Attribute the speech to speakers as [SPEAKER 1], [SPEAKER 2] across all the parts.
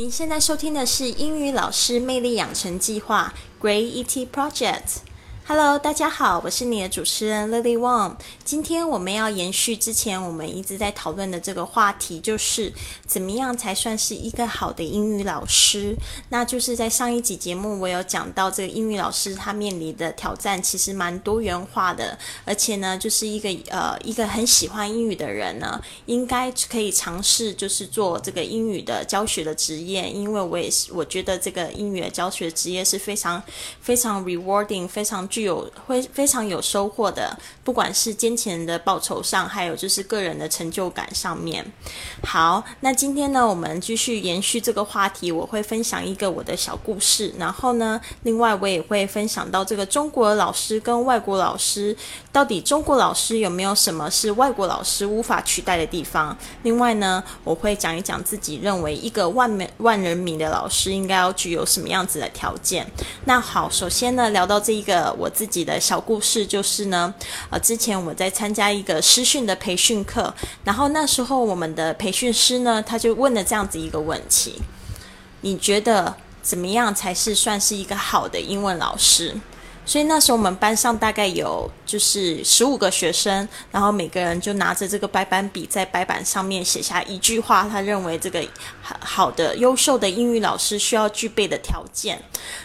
[SPEAKER 1] 您现在收听的是英语老师魅力养成计划 Great ET Project。Hello，大家好，我是你的主持人 Lily Wang。今天我们要延续之前我们一直在讨论的这个话题，就是怎么样才算是一个好的英语老师。那就是在上一集节目，我有讲到这个英语老师他面临的挑战其实蛮多元化的，而且呢，就是一个呃一个很喜欢英语的人呢，应该可以尝试就是做这个英语的教学的职业，因为我也是我觉得这个英语的教学职业是非常非常 rewarding，非常具有会非常有收获的，不管是金钱的报酬上，还有就是个人的成就感上面。好，那今天呢，我们继续延续这个话题，我会分享一个我的小故事，然后呢，另外我也会分享到这个中国老师跟外国老师，到底中国老师有没有什么是外国老师无法取代的地方？另外呢，我会讲一讲自己认为一个万美万人迷的老师应该要具有什么样子的条件。那好，首先呢，聊到这一个我。自己的小故事就是呢，呃，之前我们在参加一个师训的培训课，然后那时候我们的培训师呢，他就问了这样子一个问题：你觉得怎么样才是算是一个好的英文老师？所以那时候我们班上大概有就是十五个学生，然后每个人就拿着这个白板笔在白板上面写下一句话，他认为这个好的、优秀的英语老师需要具备的条件。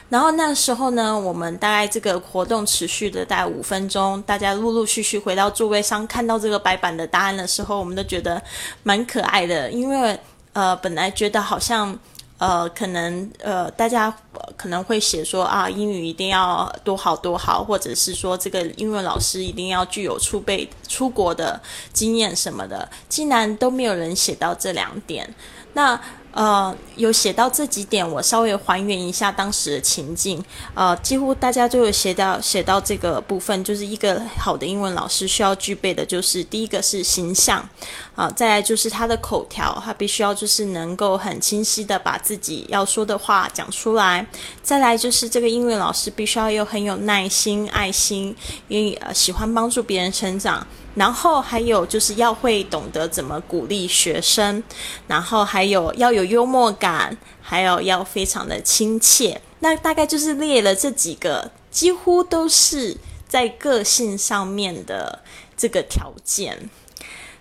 [SPEAKER 1] 然后那时候呢，我们大概这个活动持续的大概五分钟，大家陆陆续续回到座位上，看到这个白板的答案的时候，我们都觉得蛮可爱的，因为呃，本来觉得好像。呃，可能呃，大家可能会写说啊，英语一定要多好多好，或者是说这个英文老师一定要具有出备出国的经验什么的，竟然都没有人写到这两点，那。呃，有写到这几点，我稍微还原一下当时的情境。呃，几乎大家都有写到写到这个部分，就是一个好的英文老师需要具备的，就是第一个是形象，啊，再来就是他的口条，他必须要就是能够很清晰的把自己要说的话讲出来。再来就是这个英文老师必须要有很有耐心、爱心，因为呃喜欢帮助别人成长。然后还有就是要会懂得怎么鼓励学生，然后还有要有幽默感，还有要非常的亲切。那大概就是列了这几个，几乎都是在个性上面的这个条件。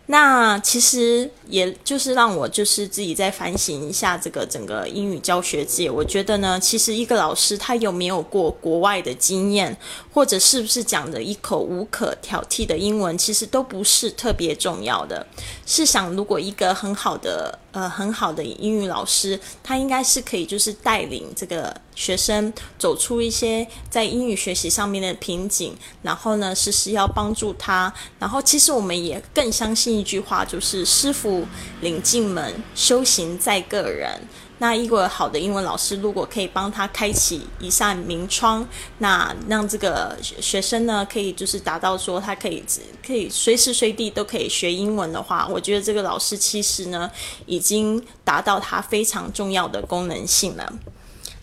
[SPEAKER 1] 那其实也就是让我就是自己再反省一下这个整个英语教学界。我觉得呢，其实一个老师他有没有过国外的经验，或者是不是讲的一口无可挑剔的英文，其实都不是特别重要的。试想，如果一个很好的呃很好的英语老师，他应该是可以就是带领这个学生走出一些在英语学习上面的瓶颈，然后呢，时时要帮助他。然后其实我们也更相信。一句话就是“师傅领进门，修行在个人”。那一个好的英文老师，如果可以帮他开启一扇明窗，那让这个学生呢，可以就是达到说他可以可以随时随地都可以学英文的话，我觉得这个老师其实呢，已经达到他非常重要的功能性了。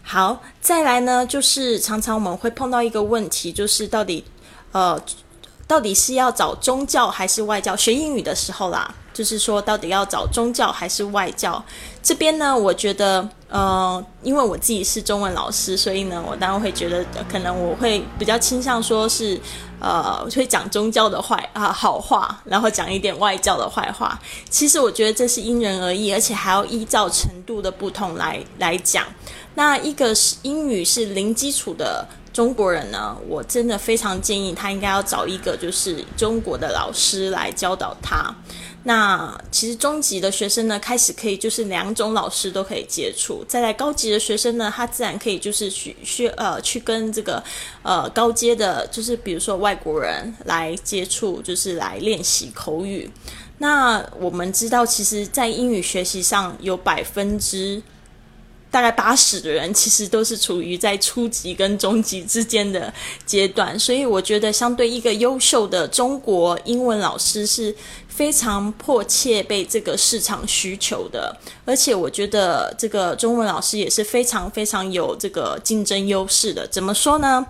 [SPEAKER 1] 好，再来呢，就是常常我们会碰到一个问题，就是到底呃。到底是要找宗教还是外教？学英语的时候啦，就是说到底要找宗教还是外教？这边呢，我觉得，呃，因为我自己是中文老师，所以呢，我当然会觉得，可能我会比较倾向说是，呃，会讲宗教的坏啊好话，然后讲一点外教的坏话。其实我觉得这是因人而异，而且还要依照程度的不同来来讲。那一个是英语是零基础的。中国人呢，我真的非常建议他应该要找一个就是中国的老师来教导他。那其实中级的学生呢，开始可以就是两种老师都可以接触。再来高级的学生呢，他自然可以就是去去呃去跟这个呃高阶的，就是比如说外国人来接触，就是来练习口语。那我们知道，其实，在英语学习上有百分之。大概八十的人其实都是处于在初级跟中级之间的阶段，所以我觉得相对一个优秀的中国英文老师是非常迫切被这个市场需求的，而且我觉得这个中文老师也是非常非常有这个竞争优势的。怎么说呢？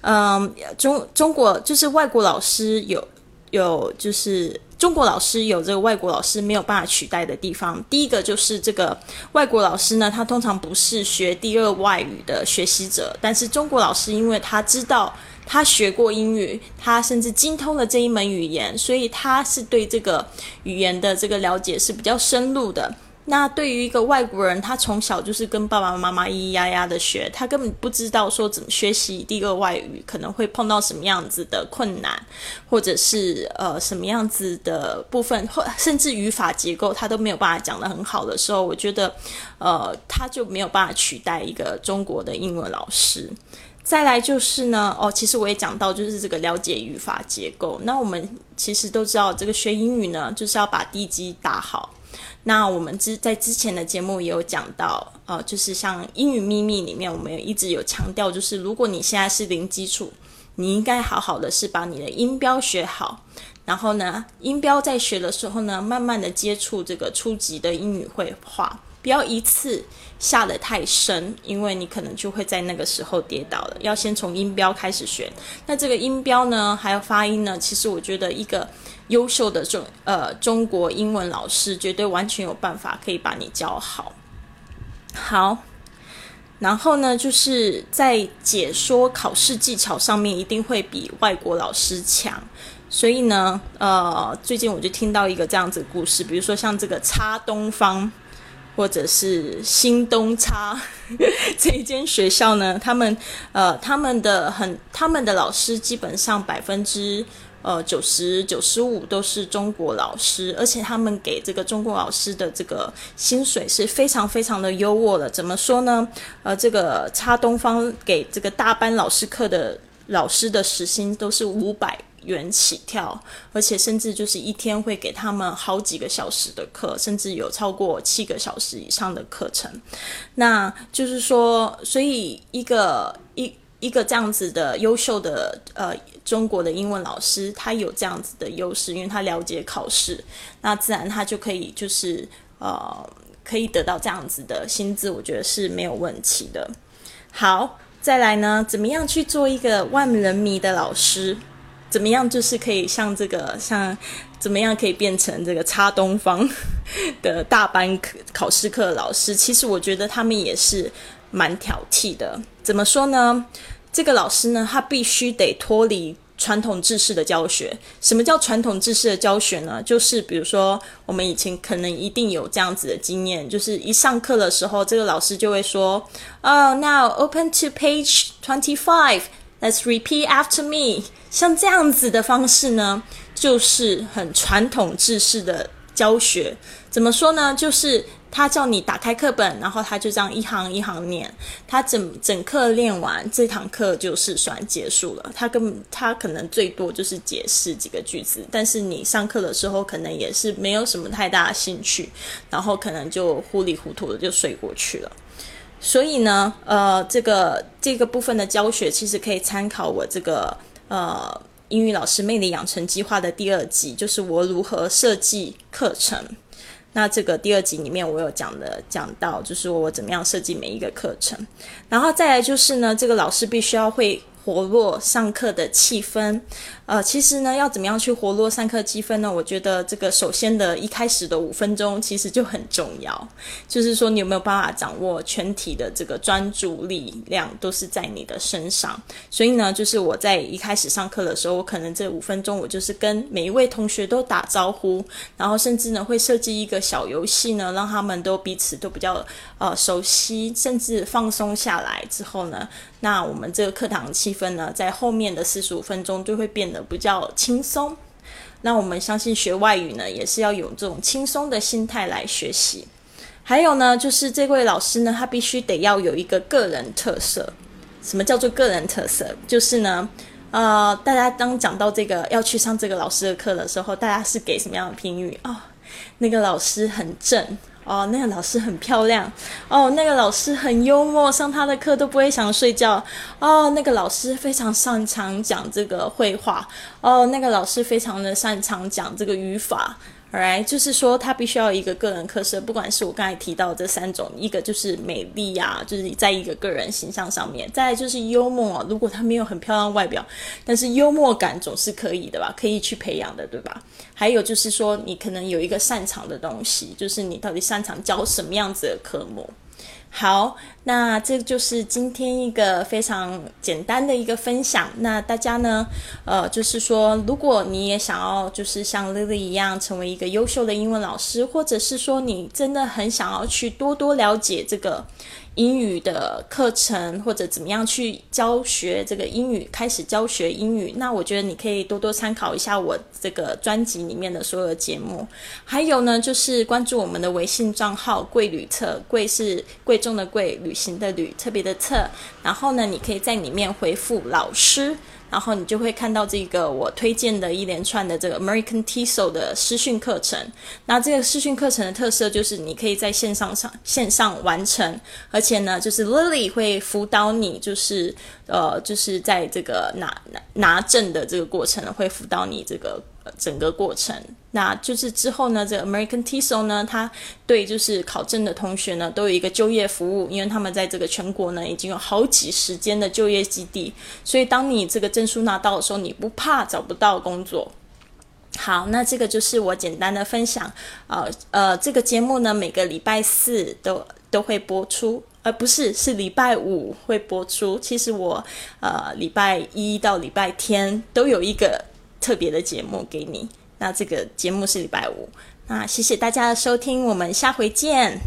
[SPEAKER 1] 嗯，中中国就是外国老师有有就是。中国老师有这个外国老师没有办法取代的地方。第一个就是这个外国老师呢，他通常不是学第二外语的学习者，但是中国老师因为他知道。他学过英语，他甚至精通了这一门语言，所以他是对这个语言的这个了解是比较深入的。那对于一个外国人，他从小就是跟爸爸妈妈咿咿呀呀的学，他根本不知道说怎么学习第二外语可能会碰到什么样子的困难，或者是呃什么样子的部分，或甚至语法结构他都没有办法讲得很好的时候，我觉得呃他就没有办法取代一个中国的英文老师。再来就是呢，哦，其实我也讲到，就是这个了解语法结构。那我们其实都知道，这个学英语呢，就是要把地基打好。那我们之在之前的节目也有讲到，呃，就是像英语秘密里面，我们也一直有强调，就是如果你现在是零基础，你应该好好的是把你的音标学好。然后呢，音标在学的时候呢，慢慢的接触这个初级的英语绘画。不要一次下得太深，因为你可能就会在那个时候跌倒了。要先从音标开始学。那这个音标呢，还有发音呢，其实我觉得一个优秀的中呃中国英文老师绝对完全有办法可以把你教好。好，然后呢，就是在解说考试技巧上面一定会比外国老师强。所以呢，呃，最近我就听到一个这样子的故事，比如说像这个插东方。或者是新东差 这一间学校呢，他们呃，他们的很，他们的老师基本上百分之呃九十九十五都是中国老师，而且他们给这个中国老师的这个薪水是非常非常的优渥的。怎么说呢？呃，这个差东方给这个大班老师课的老师的时薪都是五百。元起跳，而且甚至就是一天会给他们好几个小时的课，甚至有超过七个小时以上的课程。那就是说，所以一个一一个这样子的优秀的呃中国的英文老师，他有这样子的优势，因为他了解考试，那自然他就可以就是呃可以得到这样子的薪资，我觉得是没有问题的。好，再来呢，怎么样去做一个万人迷的老师？怎么样，就是可以像这个，像怎么样可以变成这个差东方 的大班课考试课老师？其实我觉得他们也是蛮挑剔的。怎么说呢？这个老师呢，他必须得脱离传统知识的教学。什么叫传统知识的教学呢？就是比如说，我们以前可能一定有这样子的经验，就是一上课的时候，这个老师就会说：“哦，now open to page twenty five。” Let's repeat after me。像这样子的方式呢，就是很传统制式的教学。怎么说呢？就是他叫你打开课本，然后他就这样一行一行念。他整整课练完，这堂课就是算结束了。他根本他可能最多就是解释几个句子，但是你上课的时候可能也是没有什么太大的兴趣，然后可能就糊里糊涂的就睡过去了。所以呢，呃，这个这个部分的教学其实可以参考我这个呃英语老师魅力养成计划的第二集，就是我如何设计课程。那这个第二集里面我有讲的讲到，就是我怎么样设计每一个课程。然后再来就是呢，这个老师必须要会活络上课的气氛。呃，其实呢，要怎么样去活络上课积分呢？我觉得这个首先的一开始的五分钟其实就很重要，就是说你有没有办法掌握全体的这个专注力量都是在你的身上。所以呢，就是我在一开始上课的时候，我可能这五分钟我就是跟每一位同学都打招呼，然后甚至呢会设计一个小游戏呢，让他们都彼此都比较呃熟悉，甚至放松下来之后呢，那我们这个课堂气氛呢，在后面的四十五分钟就会变得。比较轻松，那我们相信学外语呢，也是要有这种轻松的心态来学习。还有呢，就是这位老师呢，他必须得要有一个个人特色。什么叫做个人特色？就是呢，呃，大家当讲到这个要去上这个老师的课的时候，大家是给什么样的评语啊？那个老师很正。哦，那个老师很漂亮。哦，那个老师很幽默，上他的课都不会想睡觉。哦，那个老师非常擅长讲这个绘画。哦，那个老师非常的擅长讲这个语法。，Alright，就是说他必须要一个个人特色，不管是我刚才提到这三种，一个就是美丽呀，就是在一个个人形象上面；再就是幽默啊，如果他没有很漂亮外表，但是幽默感总是可以的吧，可以去培养的，对吧？还有就是说，你可能有一个擅长的东西，就是你到底擅长教什么样子的科目。好，那这就是今天一个非常简单的一个分享。那大家呢，呃，就是说，如果你也想要，就是像 Lily 一样，成为一个优秀的英文老师，或者是说你真的很想要去多多了解这个。英语的课程或者怎么样去教学这个英语，开始教学英语，那我觉得你可以多多参考一下我这个专辑里面的所有的节目。还有呢，就是关注我们的微信账号“贵旅册”，贵是贵重的贵，旅行的旅，特别的特。然后呢，你可以在里面回复“老师”。然后你就会看到这个我推荐的一连串的这个 American TESOL 的私训课程。那这个私训课程的特色就是你可以在线上上线上完成，而且呢，就是 Lily 会辅导你，就是呃，就是在这个拿拿拿证的这个过程会辅导你这个。整个过程，那就是之后呢，这个 American TESOL 呢，它对就是考证的同学呢，都有一个就业服务，因为他们在这个全国呢，已经有好几十间的就业基地，所以当你这个证书拿到的时候，你不怕找不到工作。好，那这个就是我简单的分享。呃呃，这个节目呢，每个礼拜四都都会播出，而不是是礼拜五会播出。其实我呃礼拜一到礼拜天都有一个。特别的节目给你，那这个节目是礼拜五，那谢谢大家的收听，我们下回见。